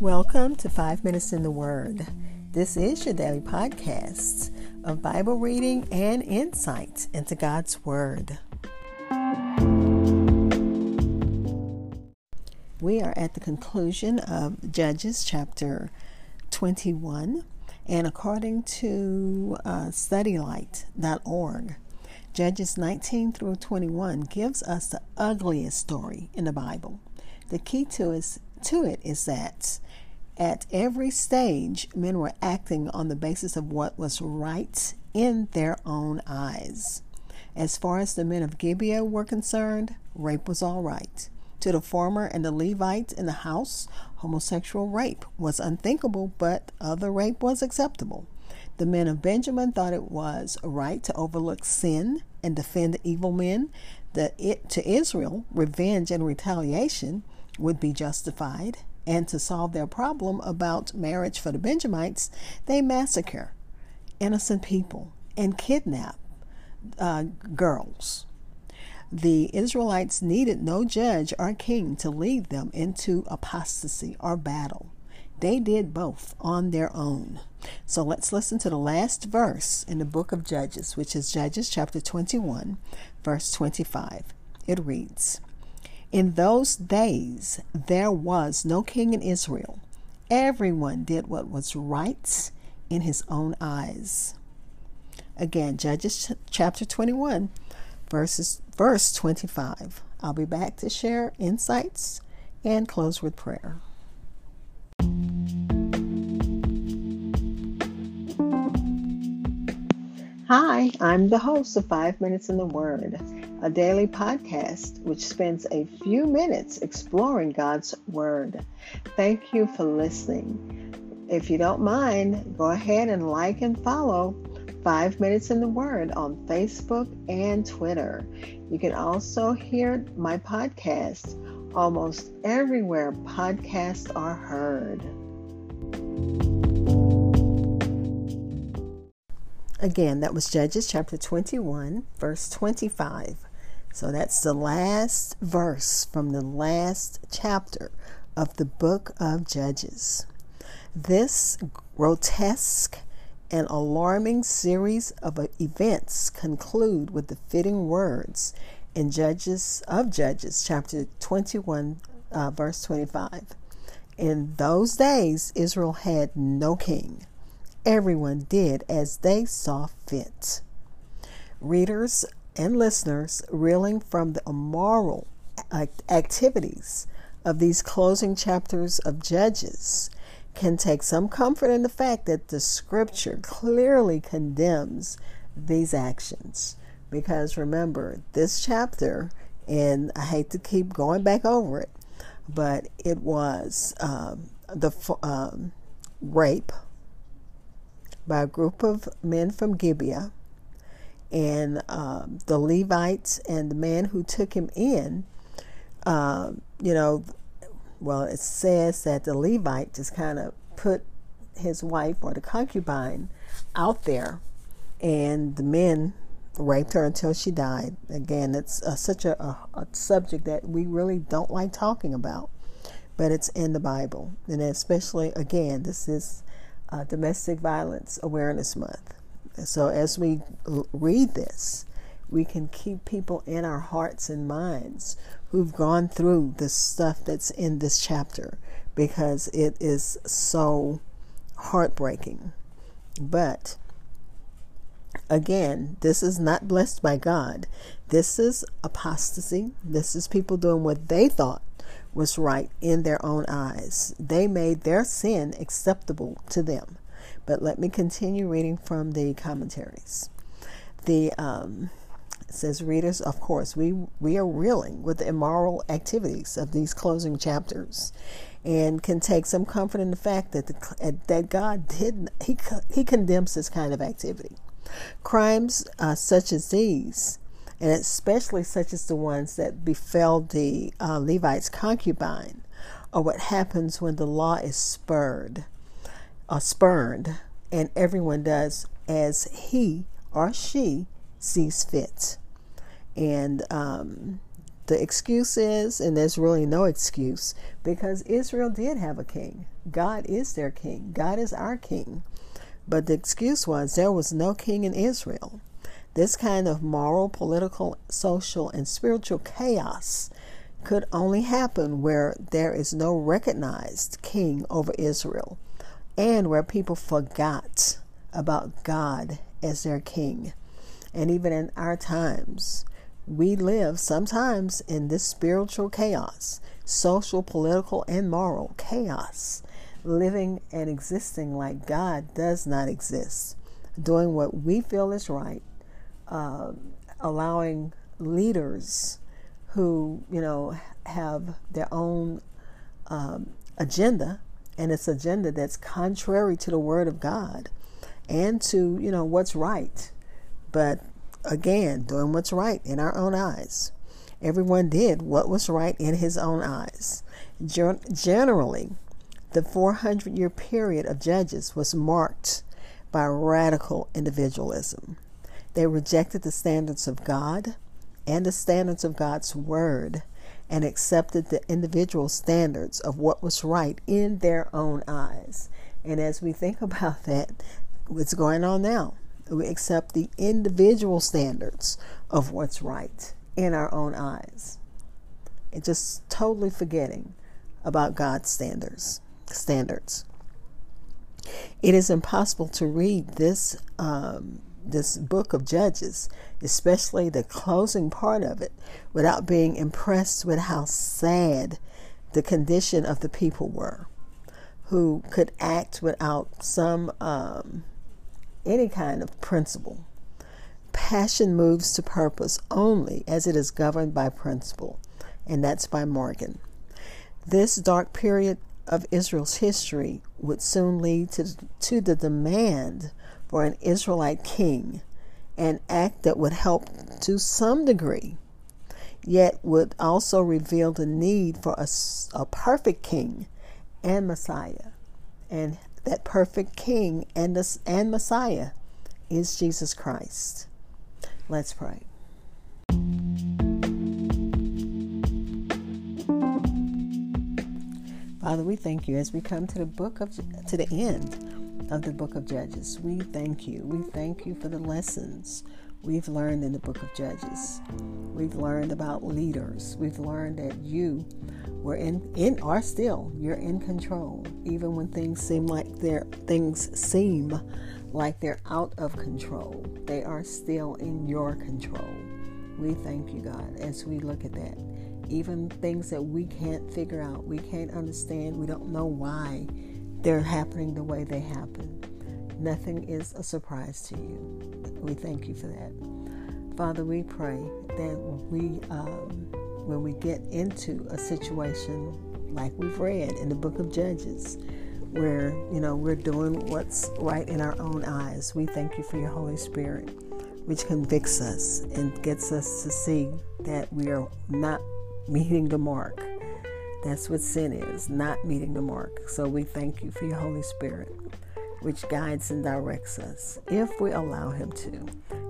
Welcome to Five Minutes in the Word. This is your daily podcast of Bible reading and insight into God's Word. We are at the conclusion of Judges chapter 21, and according to uh, studylight.org, Judges 19 through 21 gives us the ugliest story in the Bible. The key to, is, to it is that at every stage, men were acting on the basis of what was right in their own eyes. As far as the men of Gibeah were concerned, rape was all right. To the former and the Levite in the house, homosexual rape was unthinkable, but other rape was acceptable. The men of Benjamin thought it was right to overlook sin and defend evil men. That it to Israel, revenge and retaliation would be justified. And to solve their problem about marriage for the Benjamites, they massacre innocent people and kidnap uh, girls. The Israelites needed no judge or king to lead them into apostasy or battle. They did both on their own. So let's listen to the last verse in the book of Judges, which is Judges chapter 21, verse 25. It reads In those days there was no king in Israel. Everyone did what was right in his own eyes. Again, Judges chapter 21, verses verse 25. I'll be back to share insights and close with prayer. Hi, I'm the host of Five Minutes in the Word, a daily podcast which spends a few minutes exploring God's Word. Thank you for listening. If you don't mind, go ahead and like and follow Five Minutes in the Word on Facebook and Twitter. You can also hear my podcast almost everywhere podcasts are heard. Again, that was Judges chapter 21, verse 25. So that's the last verse from the last chapter of the book of Judges. This grotesque and alarming series of events conclude with the fitting words in Judges of Judges chapter 21 uh, verse 25. In those days Israel had no king everyone did as they saw fit. Readers and listeners reeling from the immoral activities of these closing chapters of Judges can take some comfort in the fact that the scripture clearly condemns these actions. Because remember, this chapter, and I hate to keep going back over it, but it was um, the um, rape by a group of men from Gibeah, and um, the Levites and the man who took him in, uh, you know, well, it says that the Levite just kind of put his wife or the concubine out there, and the men raped her until she died. Again, it's uh, such a, a, a, subject that we really don't like talking about, but it's in the Bible. And especially, again, this is uh, Domestic Violence Awareness Month. So as we read this, we can keep people in our hearts and minds who've gone through the stuff that's in this chapter because it is so heartbreaking. But again, this is not blessed by God. This is apostasy. This is people doing what they thought was right in their own eyes. They made their sin acceptable to them. But let me continue reading from the commentaries. The um, says readers, of course, we we are reeling with the immoral activities of these closing chapters, and can take some comfort in the fact that the, that God did he he condemns this kind of activity. Crimes uh, such as these and especially such as the ones that befell the uh, Levite's concubine, or what happens when the law is spurred, uh, spurned, and everyone does as he or she sees fit. And um, The excuse is, and there's really no excuse, because Israel did have a king. God is their king, God is our king. But the excuse was there was no king in Israel. This kind of moral, political, social, and spiritual chaos could only happen where there is no recognized king over Israel and where people forgot about God as their king. And even in our times, we live sometimes in this spiritual chaos, social, political, and moral chaos, living and existing like God does not exist, doing what we feel is right uh, allowing leaders who, you know, have their own um, agenda, and it's agenda that's contrary to the Word of God and to, you know, what's right. But again, doing what's right in our own eyes. Everyone did what was right in his own eyes. Generally, the 400 year period of Judges was marked by radical individualism. They rejected the standards of God and the standards of God's Word and accepted the individual standards of what was right in their own eyes. And as we think about that, what's going on now? We accept the individual standards of what's right in our own eyes. And just totally forgetting about God's standards. Standards. It is impossible to read this um, this book of Judges, especially the closing part of it, without being impressed with how sad the condition of the people were, who could act without some um, any kind of principle. Passion moves to purpose only as it is governed by principle, and that's by Morgan. This dark period of Israel's history would soon lead to, to the demand for an Israelite king, an act that would help to some degree, yet would also reveal the need for a, a perfect king and Messiah. And that perfect king and, and Messiah is Jesus Christ. Let's pray. Father, we thank you as we come to the book of to the end of the book of Judges. We thank you. We thank you for the lessons we've learned in the book of Judges. We've learned about leaders. We've learned that you were in, in are still you're in control even when things seem like they're things seem like they're out of control. They are still in your control. We thank you, God, as we look at that. Even things that we can't figure out, we can't understand, we don't know why they're happening the way they happen. Nothing is a surprise to you. We thank you for that. Father, we pray that we, um, when we get into a situation like we've read in the book of Judges, where you know we're doing what's right in our own eyes, we thank you for your Holy Spirit, which convicts us and gets us to see that we are not meeting the mark that's what sin is, not meeting the mark. So we thank you for your Holy Spirit, which guides and directs us if we allow Him to.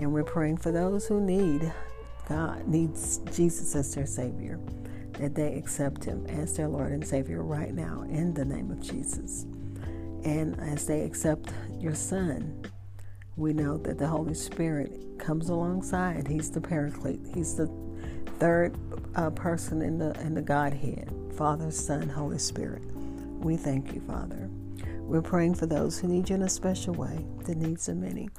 And we're praying for those who need God, needs Jesus as their Savior, that they accept Him as their Lord and Savior right now in the name of Jesus. And as they accept your Son, we know that the Holy Spirit comes alongside. He's the Paraclete. He's the third uh, person in the in the Godhead. Father, Son, Holy Spirit. We thank you, Father. We're praying for those who need you in a special way, the needs of many.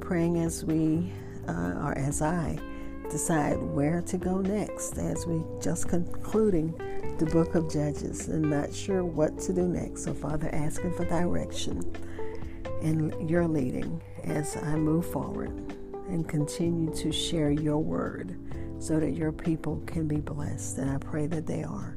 Praying as we, uh, or as I, decide where to go next, as we just concluding the book of Judges and not sure what to do next. So, Father, asking for direction and your leading as I move forward and continue to share your word so that your people can be blessed. And I pray that they are.